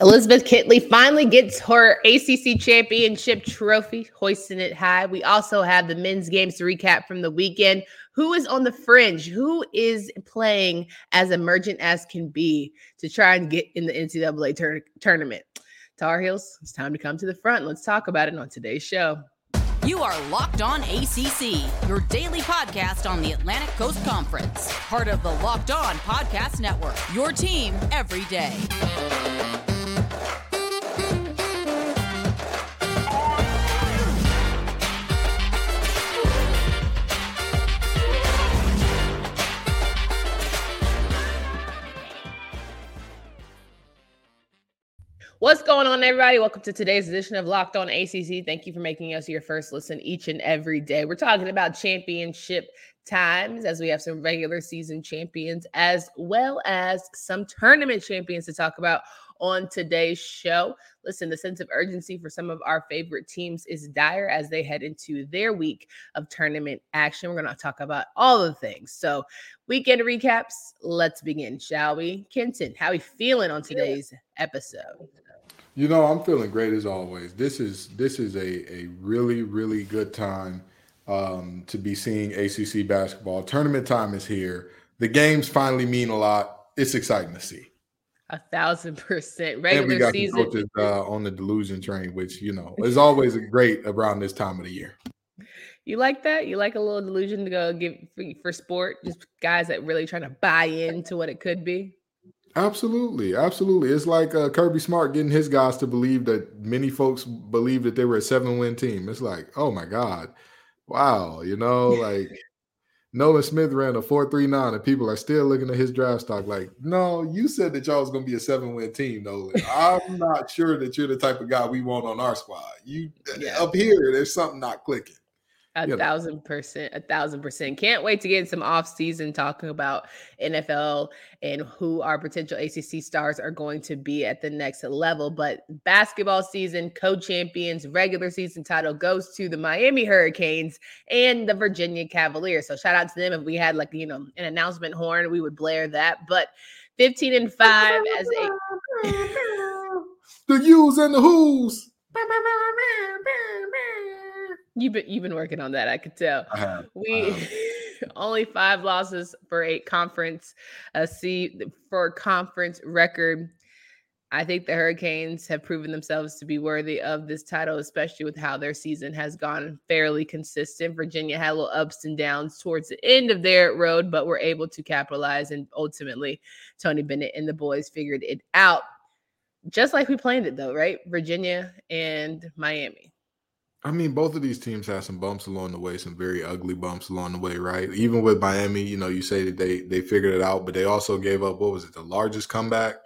Elizabeth Kitley finally gets her ACC championship trophy, hoisting it high. We also have the men's games recap from the weekend. Who is on the fringe? Who is playing as emergent as can be to try and get in the NCAA tur- tournament? Tar Heels, it's time to come to the front. Let's talk about it on today's show. You are Locked On ACC, your daily podcast on the Atlantic Coast Conference, part of the Locked On Podcast Network, your team every day. What's going on, everybody? Welcome to today's edition of Locked On ACC. Thank you for making us your first listen each and every day. We're talking about championship times as we have some regular season champions as well as some tournament champions to talk about on today's show. Listen, the sense of urgency for some of our favorite teams is dire as they head into their week of tournament action. We're going to talk about all the things. So, weekend recaps. Let's begin, shall we? Kenton, how are you feeling on today's episode? You know, I'm feeling great as always. This is this is a a really really good time um, to be seeing ACC basketball. Tournament time is here. The games finally mean a lot. It's exciting to see. A thousand percent regular and we got season coaches, uh, on the delusion train, which you know is always great around this time of the year. You like that? You like a little delusion to go give for, for sport? Just guys that really trying to buy into what it could be. Absolutely, absolutely. It's like uh, Kirby Smart getting his guys to believe that many folks believe that they were a seven-win team. It's like, oh my god, wow, you know, like Nolan Smith ran a four-three-nine, and people are still looking at his draft stock like, no, you said that y'all was going to be a seven-win team, Nolan. I'm not sure that you're the type of guy we want on our squad. You yeah. up here, there's something not clicking. A yep. thousand percent, a thousand percent. Can't wait to get some off season talking about NFL and who our potential ACC stars are going to be at the next level. But basketball season, co champions, regular season title goes to the Miami Hurricanes and the Virginia Cavaliers. So shout out to them. If we had like, you know, an announcement horn, we would blare that. But 15 and 5 as a. the U's and the Hoos. You've been you've been working on that. I could tell. Have. We have. only five losses for eight conference. Uh, see for conference record. I think the Hurricanes have proven themselves to be worthy of this title, especially with how their season has gone fairly consistent. Virginia had a little ups and downs towards the end of their road, but were able to capitalize. And ultimately, Tony Bennett and the boys figured it out, just like we planned it, though, right? Virginia and Miami. I mean, both of these teams had some bumps along the way, some very ugly bumps along the way, right? Even with Miami, you know, you say that they they figured it out, but they also gave up what was it, the largest comeback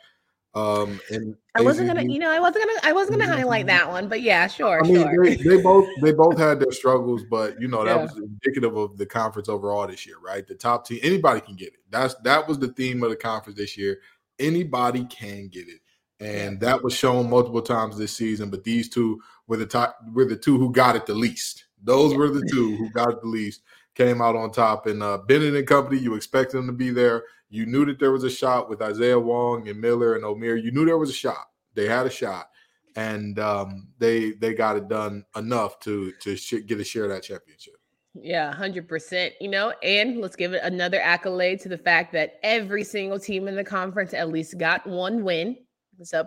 um and I wasn't gonna, you know, I wasn't gonna I wasn't gonna highlight that one, but yeah, sure, I mean, sure. They, they, both they both had their struggles, but you know, that yeah. was indicative of the conference overall this year, right? The top team, anybody can get it. That's that was the theme of the conference this year. Anybody can get it. And that was shown multiple times this season, but these two were the top were the two who got it the least. Those were the two who got it the least, came out on top. And uh, Bennett and company, you expect them to be there. You knew that there was a shot with Isaiah Wong and Miller and Omier. You knew there was a shot. They had a shot, and um, they they got it done enough to to sh- get a share of that championship. Yeah, 100%. You know, and let's give it another accolade to the fact that every single team in the conference at least got one win. So,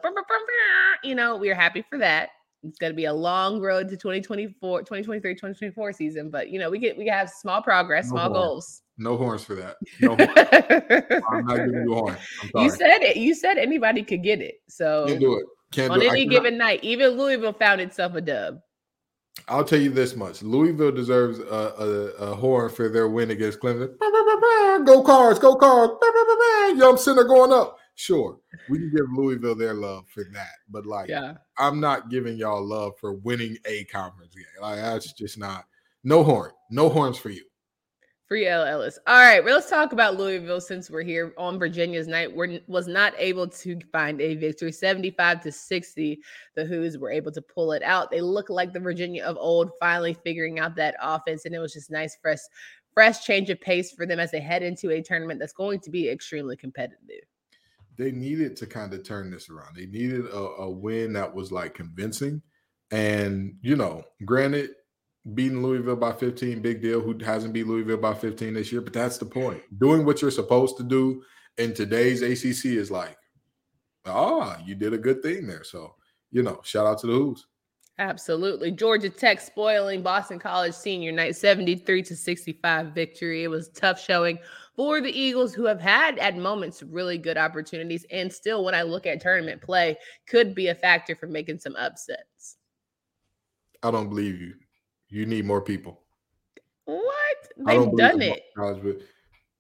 you know, we're happy for that it's going to be a long road to 2024 2023 2024 season but you know we get we have small progress no small horn. goals. No horns for that. No i'm not giving you a horn. You said it. You said anybody could get it so can't do it. Can't on do any given night even louisville found itself a dub. I'll tell you this much: Louisville deserves a, a, a horn for their win against Clemson. Go cards, go cards! Young center going up. Sure, we can give Louisville their love for that, but like, yeah. I'm not giving y'all love for winning a conference game. Like, that's just not no horn, no horns for you. Free El Ellis. All right, well, let's talk about Louisville since we're here on Virginia's night. We was not able to find a victory, 75 to 60. The Hoos were able to pull it out. They look like the Virginia of old, finally figuring out that offense, and it was just nice, fresh, fresh change of pace for them as they head into a tournament that's going to be extremely competitive. They needed to kind of turn this around. They needed a, a win that was like convincing. And, you know, granted, beating Louisville by 15, big deal. Who hasn't beat Louisville by 15 this year? But that's the point. Doing what you're supposed to do in today's ACC is like, ah, you did a good thing there. So, you know, shout out to the Hoos. Absolutely. Georgia Tech spoiling Boston College senior night 73 to 65 victory. It was tough showing for the Eagles, who have had at moments really good opportunities. And still, when I look at tournament play, could be a factor for making some upsets. I don't believe you. You need more people. What? They've done it. College, but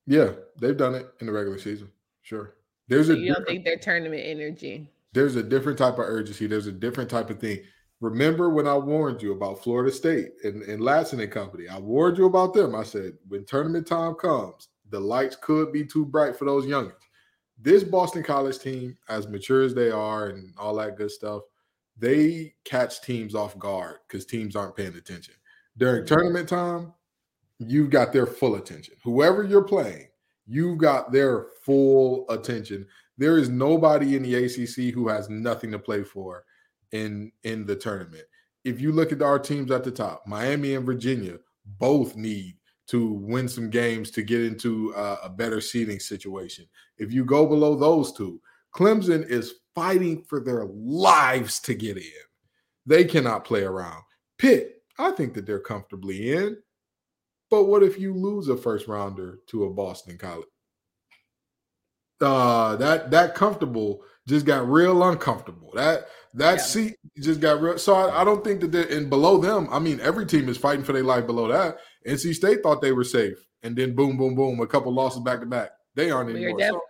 yeah, they've done it in the regular season. Sure. There's so a you don't think their tournament energy. There's a different type of urgency. There's a different type of thing. Remember when I warned you about Florida State and, and Latson and Company? I warned you about them. I said, when tournament time comes, the lights could be too bright for those youngins. This Boston College team, as mature as they are and all that good stuff, they catch teams off guard because teams aren't paying attention. During tournament time, you've got their full attention. Whoever you're playing, you've got their full attention. There is nobody in the ACC who has nothing to play for in in the tournament. If you look at our teams at the top, Miami and Virginia both need to win some games to get into uh, a better seeding situation. If you go below those two, Clemson is fighting for their lives to get in. They cannot play around. Pitt, I think that they're comfortably in. But what if you lose a first rounder to a Boston College? Uh, that that comfortable just got real uncomfortable. That that yeah. seat just got real. So I, I don't think that they're and below them. I mean, every team is fighting for their life below that. NC State thought they were safe, and then boom, boom, boom, a couple losses back to back. They aren't anymore. Def- so.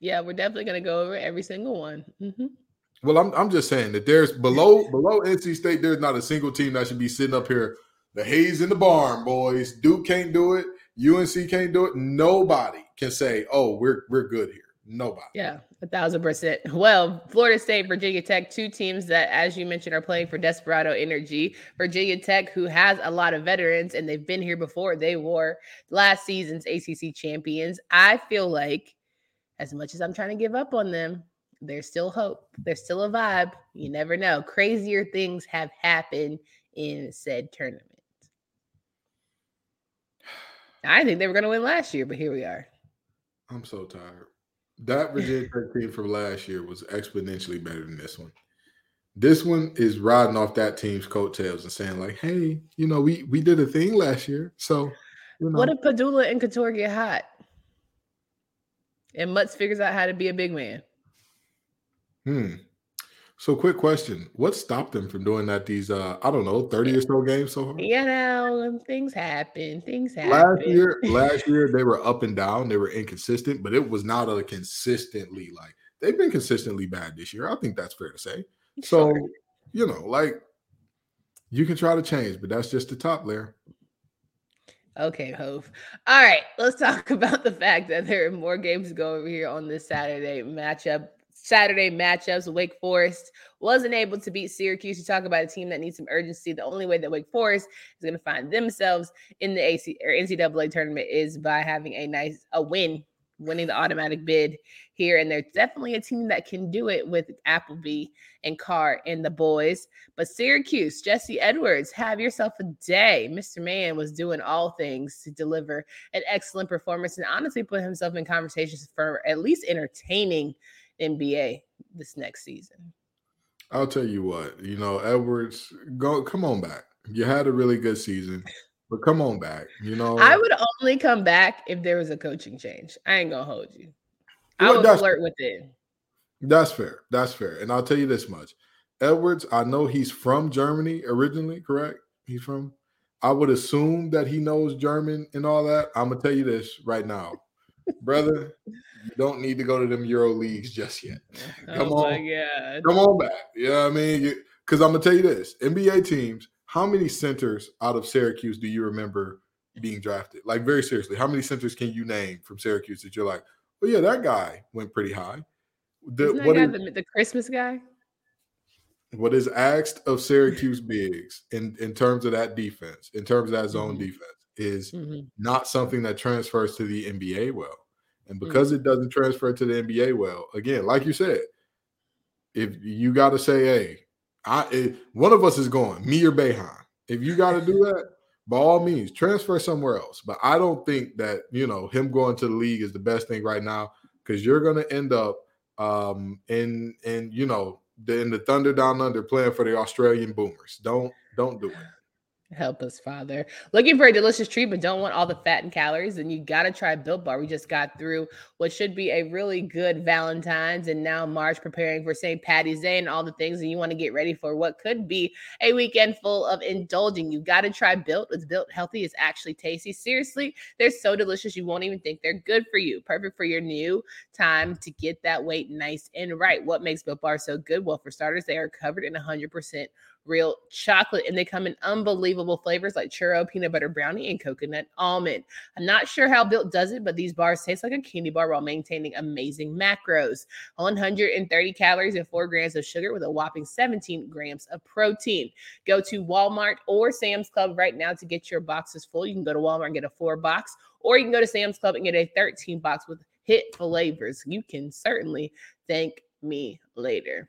Yeah, we're definitely going to go over every single one. Mm-hmm. Well, I'm I'm just saying that there's below below NC State. There's not a single team that should be sitting up here. The Hayes in the barn, boys. Duke can't do it. UNC can't do it. Nobody can say, "Oh, we're we're good here." Nobody. Yeah, a thousand percent. Well, Florida State, Virginia Tech, two teams that, as you mentioned, are playing for Desperado Energy. Virginia Tech, who has a lot of veterans and they've been here before, they were last season's ACC champions. I feel like, as much as I'm trying to give up on them, there's still hope. There's still a vibe. You never know. Crazier things have happened in said tournament. I think they were going to win last year, but here we are. I'm so tired. That Virginia Tech team from last year was exponentially better than this one. This one is riding off that team's coattails and saying, like, hey, you know, we we did a thing last year. So you know. What if Pedulla and Cattoor get hot? And Mutts figures out how to be a big man. Hmm. So, quick question: What stopped them from doing that? These, uh, I don't know, thirty or so games so far. You know, things happen. Things happen. Last year, last year they were up and down. They were inconsistent, but it was not a consistently like they've been consistently bad this year. I think that's fair to say. So, sure. you know, like you can try to change, but that's just the top layer. Okay, Hove. All right, let's talk about the fact that there are more games to go over here on this Saturday matchup Saturday matchups. Wake Forest wasn't able to beat Syracuse. You talk about a team that needs some urgency. The only way that Wake Forest is going to find themselves in the AC or NCAA tournament is by having a nice a win, winning the automatic bid here. And there's definitely a team that can do it with Appleby and Carr and the boys. But Syracuse, Jesse Edwards, have yourself a day. Mr. Man was doing all things to deliver an excellent performance and honestly put himself in conversations for at least entertaining NBA this next season. I'll tell you what, you know, Edwards, go come on back. You had a really good season, but come on back. You know, I would only come back if there was a coaching change. I ain't gonna hold you. I well, would flirt with it. That's fair. That's fair. And I'll tell you this much. Edwards, I know he's from Germany originally, correct? He's from. I would assume that he knows German and all that. I'm gonna tell you this right now, brother. You don't need to go to them Euro leagues just yet. Come oh on, come on back. You know what I mean? Because I'm gonna tell you this: NBA teams. How many centers out of Syracuse do you remember being drafted? Like very seriously, how many centers can you name from Syracuse that you're like, oh yeah, that guy went pretty high. The, what guy, is, the, the Christmas guy? What is asked of Syracuse bigs in in terms of that defense, in terms of that zone mm-hmm. defense, is mm-hmm. not something that transfers to the NBA well. And mm. because mm-hmm. it doesn't transfer to the NBA well, again, like you said, if you got to say, hey, I if one of us is going, me or Boeheim. If you got to do that, by all means, transfer somewhere else. But I don't think that you know him going to the league is the best thing right now because you're going to end up um in in you know the, in the Thunder Down Under playing for the Australian Boomers. Don't don't do it. Help us, Father. Looking for a delicious treat, but don't want all the fat and calories, then you got to try Built Bar. We just got through what should be a really good Valentine's and now March, preparing for St. Patty's Day and all the things, and you want to get ready for what could be a weekend full of indulging. You got to try Built. It's built healthy. It's actually tasty. Seriously, they're so delicious. You won't even think they're good for you. Perfect for your new time to get that weight nice and right. What makes Built Bar so good? Well, for starters, they are covered in 100% real chocolate and they come in unbelievable flavors like churro, peanut butter brownie, and coconut almond. I'm not sure how Built does it, but these bars taste like a candy bar while maintaining amazing macros 130 calories and 4 grams of sugar with a whopping 17 grams of protein. Go to Walmart or Sam's Club right now to get your boxes full. You can go to Walmart and get a four box, or you can go to Sam's Club and get a 13 box with hit flavors. You can certainly thank me later.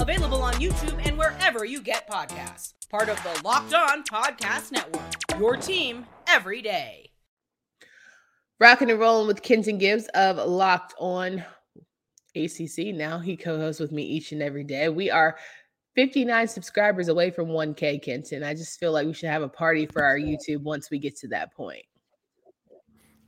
Available on YouTube and wherever you get podcasts. Part of the Locked On Podcast Network. Your team every day. Rocking and rolling with Kenton Gibbs of Locked On ACC. Now he co hosts with me each and every day. We are 59 subscribers away from 1K, Kenton. I just feel like we should have a party for our YouTube once we get to that point.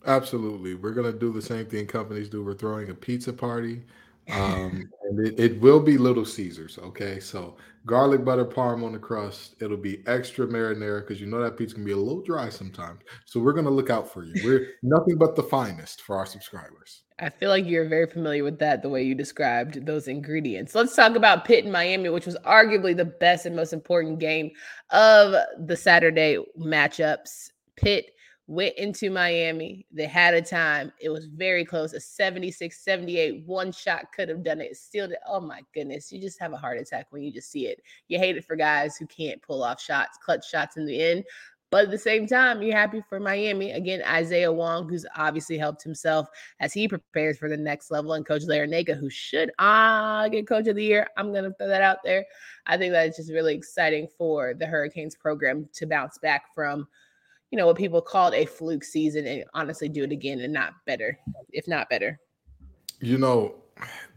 Absolutely. We're going to do the same thing companies do. We're throwing a pizza party. Um, and it, it, will be Little Caesars. Okay, so garlic butter parm on the crust. It'll be extra marinara because you know that pizza can be a little dry sometimes. So we're gonna look out for you. We're nothing but the finest for our subscribers. I feel like you're very familiar with that, the way you described those ingredients. Let's talk about Pitt and Miami, which was arguably the best and most important game of the Saturday matchups. Pitt went into Miami. They had a time. It was very close. A 76 78, one shot could have done it. Still, oh my goodness. You just have a heart attack when you just see it. You hate it for guys who can't pull off shots, clutch shots in the end. But at the same time, you're happy for Miami. Again, Isaiah Wong, who's obviously helped himself as he prepares for the next level, and Coach Larrañaga, who should ah get Coach of the Year. I'm gonna throw that out there. I think that it's just really exciting for the Hurricanes program to bounce back from you know, what people called a fluke season and honestly do it again and not better, if not better. You know,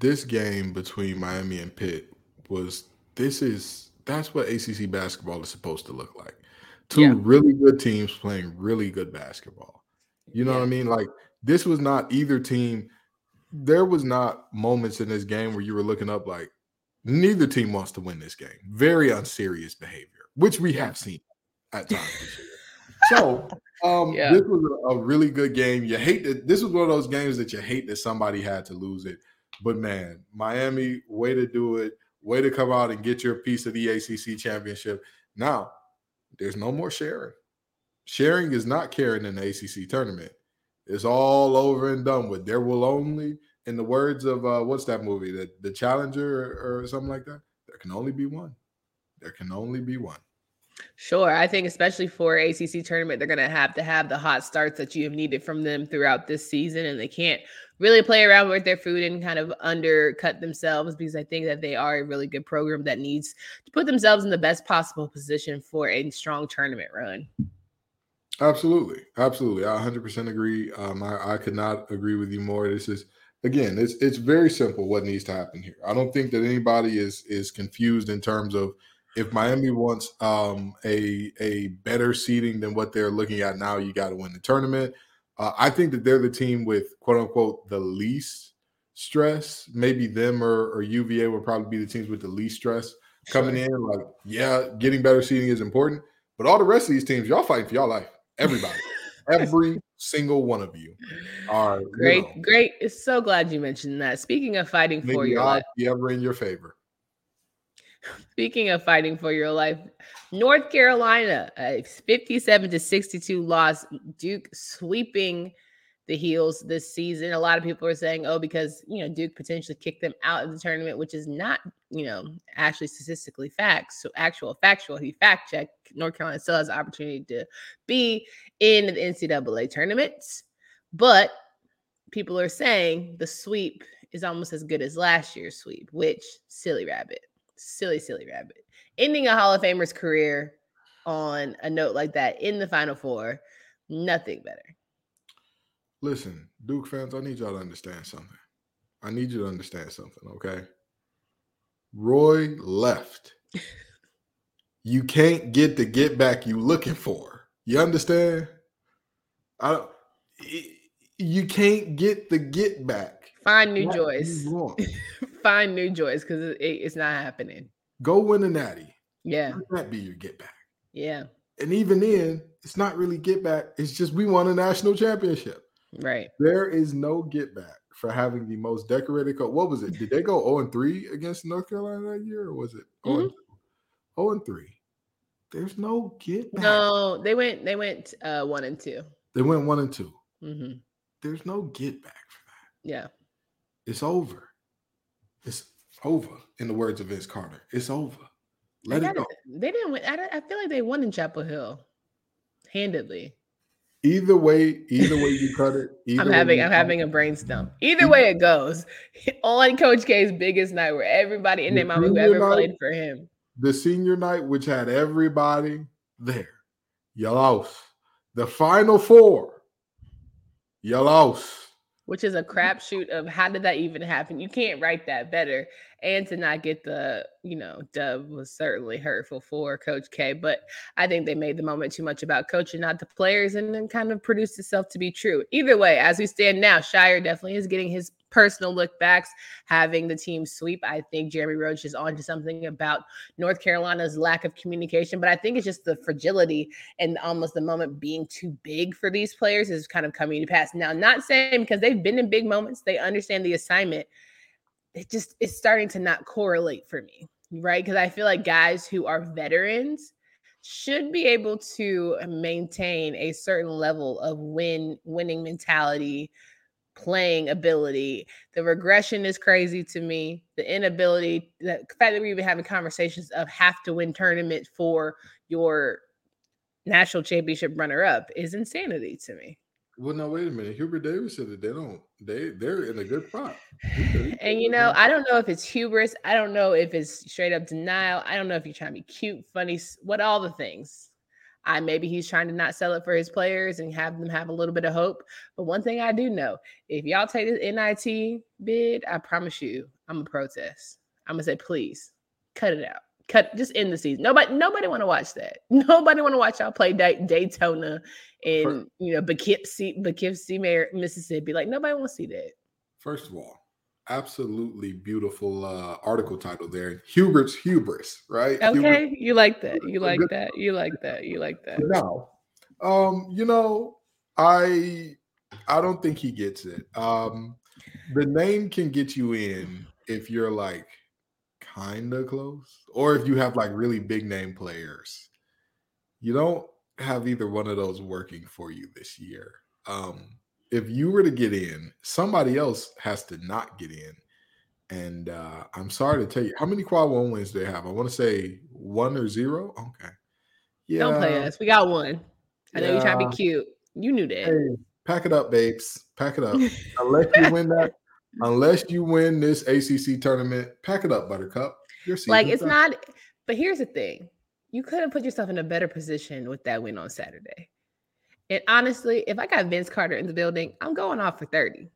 this game between Miami and Pitt was this is that's what ACC basketball is supposed to look like. Two yeah. really good teams playing really good basketball. You know yeah. what I mean? Like this was not either team. There was not moments in this game where you were looking up like neither team wants to win this game. Very unserious behavior, which we have seen at times. So um, yeah. this was a, a, really good game. You hate that this was one of those games that you hate that somebody had to lose it. But man, Miami, way to do it, way to come out and get your piece of the ACC championship. Now, there's no more sharing. Sharing is not caring in the ACC tournament. It's all over and done with. There will only, in the words of uh, what's that movie, the, the Challenger or, or something like that, there can only be one. There can only be one. Sure. I think especially for ACC tournament, they're going to have to have the hot starts that you have needed from them throughout this season. And they can't really play around with their food and kind of undercut themselves because I think that they are a really good program that needs to put themselves in the best possible position for a strong tournament run. Absolutely. Absolutely. I 100% agree. Um, I, I could not agree with you more. This is, again, it's, it's very simple what needs to happen here. I don't think that anybody is, is confused in terms of, if Miami wants um, a a better seating than what they're looking at now, you got to win the tournament. Uh, I think that they're the team with quote unquote the least stress. Maybe them or, or UVA will probably be the teams with the least stress coming in. Like, yeah, getting better seating is important, but all the rest of these teams, y'all fighting for y'all life. Everybody, every single one of you are great. You know, great. So glad you mentioned that. Speaking of fighting for your life, be ever in your favor. Speaking of fighting for your life, North Carolina, a 57 to 62 loss, Duke sweeping the heels this season. A lot of people are saying, oh, because you know Duke potentially kicked them out of the tournament, which is not, you know, actually statistically facts. So actual factual. He fact checked. North Carolina still has the opportunity to be in the NCAA tournaments, but people are saying the sweep is almost as good as last year's sweep, which silly rabbit silly, silly rabbit. Ending a Hall of Famer's career on a note like that in the Final Four, nothing better. Listen, Duke fans, I need y'all to understand something. I need you to understand something, okay? Roy left. you can't get the get back you looking for. You understand? I don't, you can't get the get back. Find new joys. Find new joys because it, it's not happening. Go win a natty. Yeah. Let that be your get back. Yeah. And even then, it's not really get back. It's just we won a national championship. Right. There is no get back for having the most decorated coach. What was it? Did they go 0 and 3 against North Carolina that year? Or was it 0 and, mm-hmm. 0 and 3? There's no get back. No, they went they went uh one and two. They went one and 2 mm-hmm. There's no get back for that. Yeah. It's over. It's over. In the words of Vince Carter, it's over. Let it go. They didn't win. I, I feel like they won in Chapel Hill, handedly. Either way, either way you cut it. I'm having I'm having a brain stump. Either way it goes, on Coach K's biggest night, where everybody in their mama who ever night, played for him. The senior night, which had everybody there, you lost. The final four, you lost which is a crapshoot of how did that even happen? You can't write that better. And to not get the, you know, dub was certainly hurtful for Coach K. But I think they made the moment too much about coaching, not the players, and then kind of produced itself to be true. Either way, as we stand now, Scheyer definitely is getting his personal look backs, having the team sweep. I think Jeremy Roach is onto something about North Carolina's lack of communication, but I think it's just the fragility and almost the moment being too big for these players is kind of coming to pass. Now, not saying because they've been in big moments, they understand the assignment. It just it's starting to not correlate for me, right? Because I feel like guys who are veterans should be able to maintain a certain level of win winning mentality playing ability. The regression is crazy to me. The inability, the fact that we're even having conversations of have to win tournament for your national championship runner up is insanity to me. Well, no, wait a minute. Hubert Davis said that they don't. They they're in a good spot. and you know, I don't know if it's hubris. I don't know if it's straight up denial. I don't know if you're trying to be cute, funny, what all the things. I maybe he's trying to not sell it for his players and have them have a little bit of hope. But one thing I do know, if y'all take this NIT bid, I promise you, I'm gonna protest. I'm gonna say, please cut it out. Cut just end the season. Nobody, nobody want to watch that. Nobody want to watch y'all play Day- Daytona in you know Poughkeepsie, Poughkeepsie, Mississippi. Like nobody want to see that. First of all, absolutely beautiful uh, article title there. Hubert's hubris, right? Okay, Hubert. you like that. You like that. You like that. You like that. No, um, you know, I I don't think he gets it. Um, the name can get you in if you're like kind of close, or if you have like really big name players. You don't have either one of those working for you this year. Um, if you were to get in, somebody else has to not get in. And uh, I'm sorry to tell you, how many quad one wins do they have? I want to say one or zero. Okay. Yeah. Don't play us. We got one. I yeah. know you're trying to be cute. You knew that. Hey, pack it up, babes. Pack it up. I let you win that, unless you win this ACC tournament, pack it up, Buttercup. like it's not. But here's the thing: you could have put yourself in a better position with that win on Saturday. And honestly, if I got Vince Carter in the building, I'm going off for 30.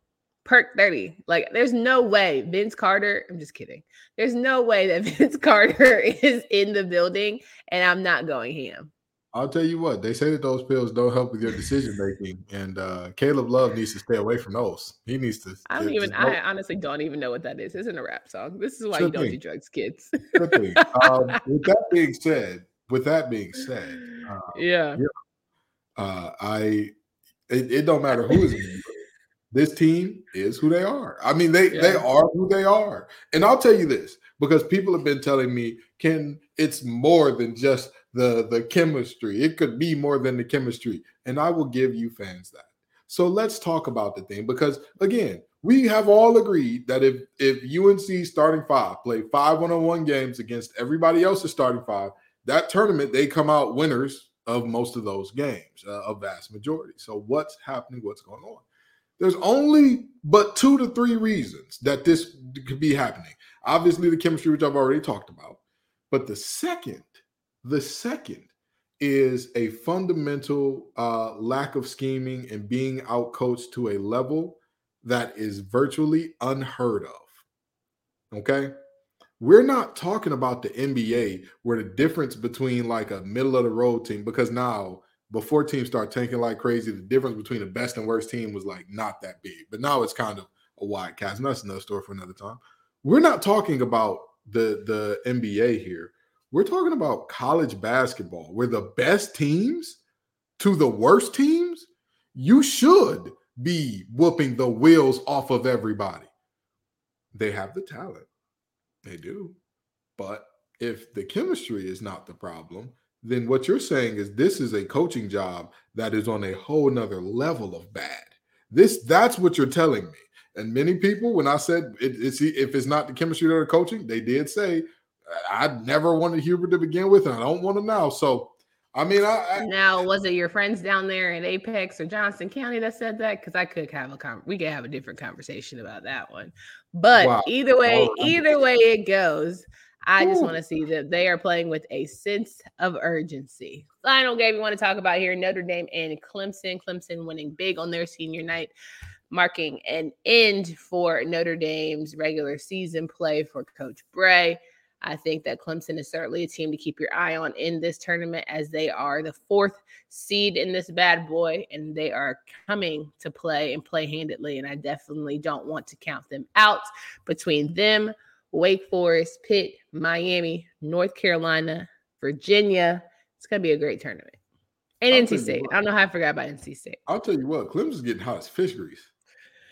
Perk 30. Like, there's no way Vince Carter, I'm just kidding. There's no way that Vince Carter is in the building and I'm not going ham. I'll tell you what, they say that those pills don't help with your decision making, and uh, Caleb Love needs to stay away from those. He needs to. I don't even. I honestly don't even know what that is. In a rap song. This is why you don't do drugs, kids. um, with that being said, with that being said, uh, yeah, yeah uh, I It, it don't matter who is in this team is who they are. I mean, they yeah. they are who they are. And I'll tell you this because people have been telling me, "Can it's more than just the the chemistry. It could be more than the chemistry." And I will give you fans that. So let's talk about the thing because again, we have all agreed that if if UNC starting five play five one-on-one games against everybody else's starting five, that tournament they come out winners of most of those games, uh, a vast majority. So what's happening? What's going on? There's only but two to three reasons that this could be happening. Obviously, the chemistry, which I've already talked about. But the second, the second is a fundamental uh, lack of scheming and being outcoached to a level that is virtually unheard of. Okay. We're not talking about the NBA where the difference between like a middle of the road team, because now before teams start tanking like crazy, the difference between the best and worst team was like not that big. But now it's kind of a wide cast. And that's another story for another time. We're not talking about the the NBA here. We're talking about college basketball, where the best teams to the worst teams, you should be whooping the wheels off of everybody. They have the talent. They do. But if the chemistry is not the problem, then what you're saying is this is a coaching job that is on a whole nother level of bad. This that's what you're telling me. And many people, when I said it, it's if it's not the chemistry that are coaching, they did say I never wanted Hubert to begin with, and I don't want to now. So I mean, I, I, now was it your friends down there in Apex or Johnson County that said that? Because I could have a con- we could have a different conversation about that one. But wow. either way, oh, either way it goes, I just want to see that they are playing with a sense of urgency. Final game we want to talk about here Notre Dame and Clemson. Clemson winning big on their senior night, marking an end for Notre Dame's regular season play for Coach Brey. I think that Clemson is certainly a team to keep your eye on in this tournament as they are the fourth seed in this bad boy and they are coming to play and play handedly. And I definitely don't want to count them out between them Wake Forest, Pitt, Miami, North Carolina, Virginia. It's going to be a great tournament. And I'll NC State. I don't know how I forgot about NC State. I'll tell you what, Clemson's getting hot as fish grease.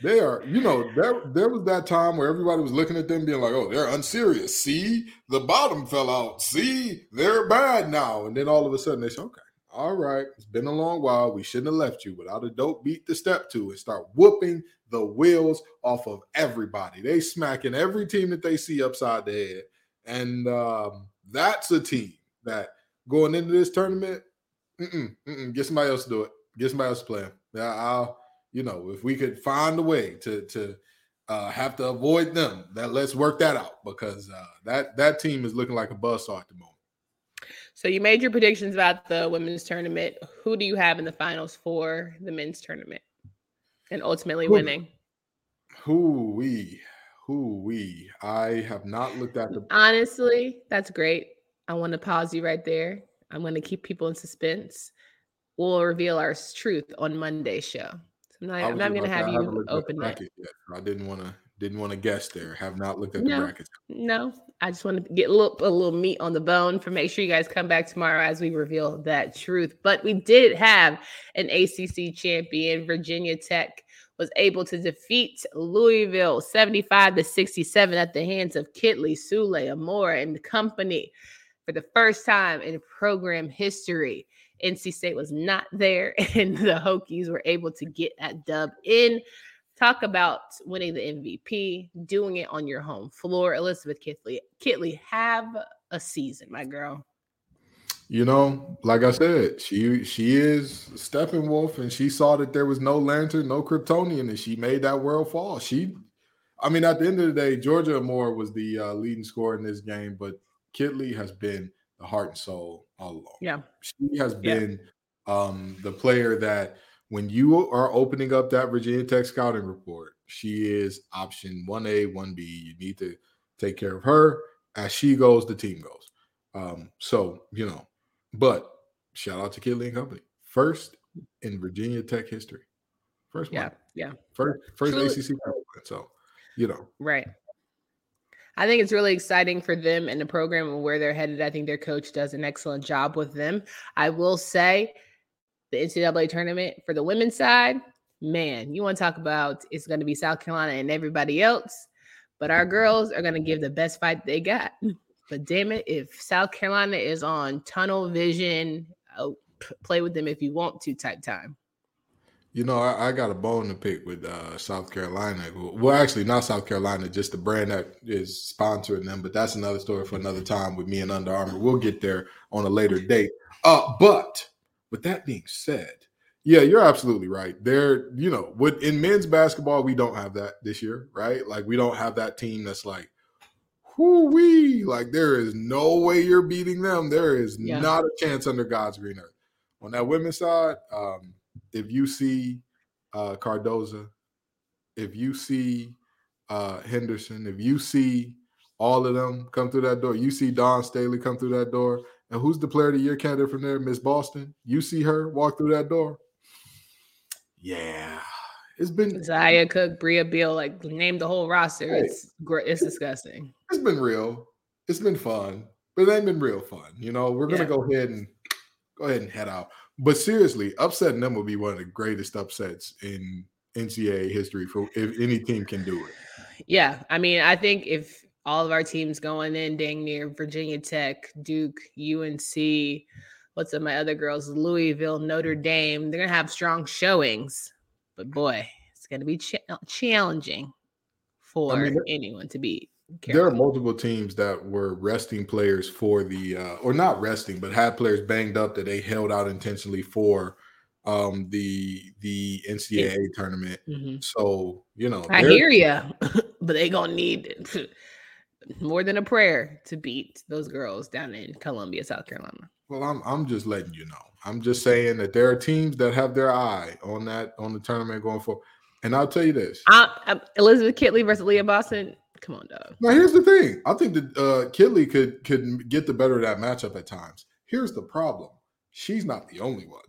They are, you know, there there was that time where everybody was looking at them being like, oh, they're unserious. See, the bottom fell out. See, they're bad now. And then all of a sudden they say, okay, all right, it's been a long while. We shouldn't have left you without a dope beat to step to and start whooping the wheels off of everybody. They smacking every team that they see upside the head. And um, that's a team that going into this tournament, mm-mm, mm-mm, get somebody else to do it. Get somebody else to play them. Yeah, I'll, you know, if we could find a way to to uh, have to avoid them, that let's work that out because uh, that that team is looking like a buzzsaw at the moment. So you made your predictions about the women's tournament. Who do you have in the finals for the men's tournament? and ultimately who, winning. Who we, who we. I have not looked at the. Honestly, that's great. I want to pause you right there. I'm going to keep people in suspense. We'll reveal our truth on Monday's show. I'm not, not going to have you open it. I didn't want to didn't want to guess there. Have not looked at no, the brackets. No, I just want to get a little, a little meat on the bone for make sure you guys come back tomorrow as we reveal that truth. But we did have an ACC champion. Virginia Tech was able to defeat Louisville 75 to 67 at the hands of Kitley, Soule, Amoore, and the company for the first time in program history. NC State was not there, and the Hokies were able to get that dub in. Talk about winning the MVP, doing it on your home floor. Elizabeth Kitley, Kitley, have a season, my girl. You know, like I said, she she is Steppenwolf, and she saw that there was no lantern, no Kryptonian, and she made that world fall. She, I mean, at the end of the day, Georgia Amoore was the uh, leading scorer in this game, but Kitley has been the heart and soul all. Yeah, she has been yeah. um, the player that when you are opening up that Virginia Tech scouting report, she is option 1A, 1B. You need to take care of her. As she goes, the team goes. Um, so, you know, but shout out to Kitley and Company. First in Virginia Tech history. First Yeah, yeah. First first Truly. ACC. So, you know. Right. I think it's really exciting for them and the program and where they're headed. I think their coach does an excellent job with them. I will say the NCAA tournament for the women's side, man, you want to talk about it's going to be South Carolina and everybody else, but our girls are going to give the best fight they got. But damn it, if South Carolina is on tunnel vision, oh, play with them if you want to type time. You know, I, I, got a bone to pick with uh, South Carolina. Well, actually, not South Carolina, just the brand that is sponsoring them. But that's another story for another time with me and Under Armour. We'll get there on a later date. Uh, but with that being said, yeah, you're absolutely right. There, you know, with in men's basketball, we don't have that this year, right? Like we don't have that team that's like, whoo wee, like there is no way you're beating them. There is yeah. not a chance under God's green earth. On that women's side, um, if you see uh, Cardoso, if you see uh, Henderson, if you see all of them come through that door, you see Dawn Staley come through that door, and who's the player of the year candidate from there? Miss Boston. You see her walk through that door. Yeah, it's been Zia Cooke, Brea Beal, like name the whole roster. Hey, it's. It's disgusting. It's been real. It's been fun, but it ain't been real fun. You know, we're gonna yeah. go ahead and go ahead and head out. But seriously, upsetting them will be one of the greatest upsets in NCAA history for if any team can do it. Yeah, I mean, I think if all of our teams going in, dang near Virginia Tech, Duke, UNC, what's up, my other girls, Louisville, Notre mm. Dame, they're gonna have strong showings. But boy, it's gonna be ch- challenging for I mean, anyone to beat. There are multiple teams that were resting players for the, uh, or not resting, but had players banged up that they held out intentionally for um the the NCAA tournament. Mm-hmm. So you know, I hear you, but they gonna need more than a prayer to beat those girls down in Columbia, South Carolina. Well, I'm I'm just letting you know. I'm just saying that there are teams that have their eye on that on the tournament going forward. And I'll tell you this: I, Elizabeth Kitley versus Aliyah Boston. Come on, dog. Now here's the thing. I think that uh, Kitley could could get the better of that matchup at times. Here's the problem: she's not the only one.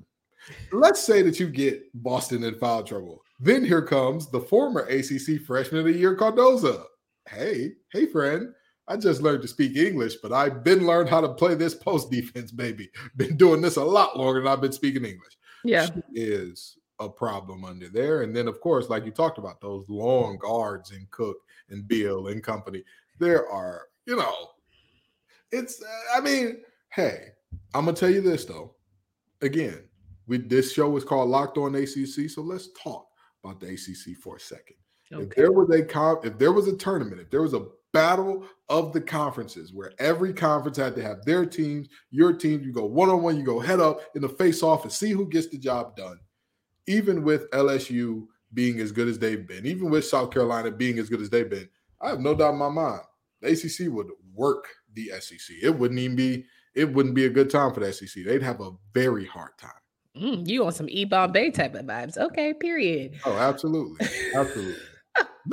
Let's say that you get Boston in foul trouble. Then here comes the former ACC Freshman of the Year, Cardoso. Hey, hey, friend. I just learned to speak English, but I've been learned how to play this post defense, baby. Been doing this a lot longer than I've been speaking English. Yeah. She is a problem under there. And then, of course, like you talked about, those long guards in Cooke and Bill and company. There are, you know, it's, I mean, hey, I'm to tell you this, though. Again, we, this show is called Locked On ACC. So let's talk about the ACC for a second. Okay. If there was a comp, if there was a tournament, if there was a battle of the conferences where every conference had to have their teams, your team, you go one on one, you go head up in the face off and see who gets the job done. Even with LSU being as good as they've been, even with South Carolina being as good as they've been, I have no doubt in my mind the ACC would work the SEC. It wouldn't even be it wouldn't be a good time for the SEC. They'd have a very hard time. Mm, you want some E Bombay type of vibes? Okay, period. Oh, absolutely, absolutely.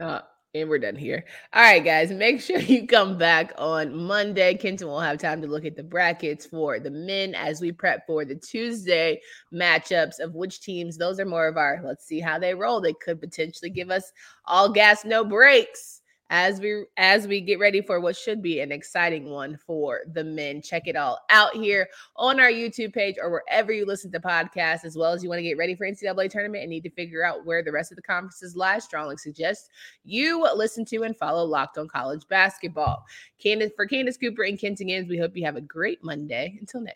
uh, and we're done here. All right, guys, make sure you come back on Monday. Kenton will have time to look at the brackets for the men as we prep for the Tuesday matchups of which teams. Those are more of our let's see how they roll. They could potentially give us all gas, no breaks as we as we get ready for what should be an exciting one for the men. Check it all out here on our YouTube page or wherever you listen to podcasts, as well as you want to get ready for NCAA tournament and need to figure out where the rest of the conferences lie. Strongly suggest you listen to and follow Locked On College Basketball. Candace for Candace Cooper and Kenton Gibbs, we hope you have a great Monday. Until next.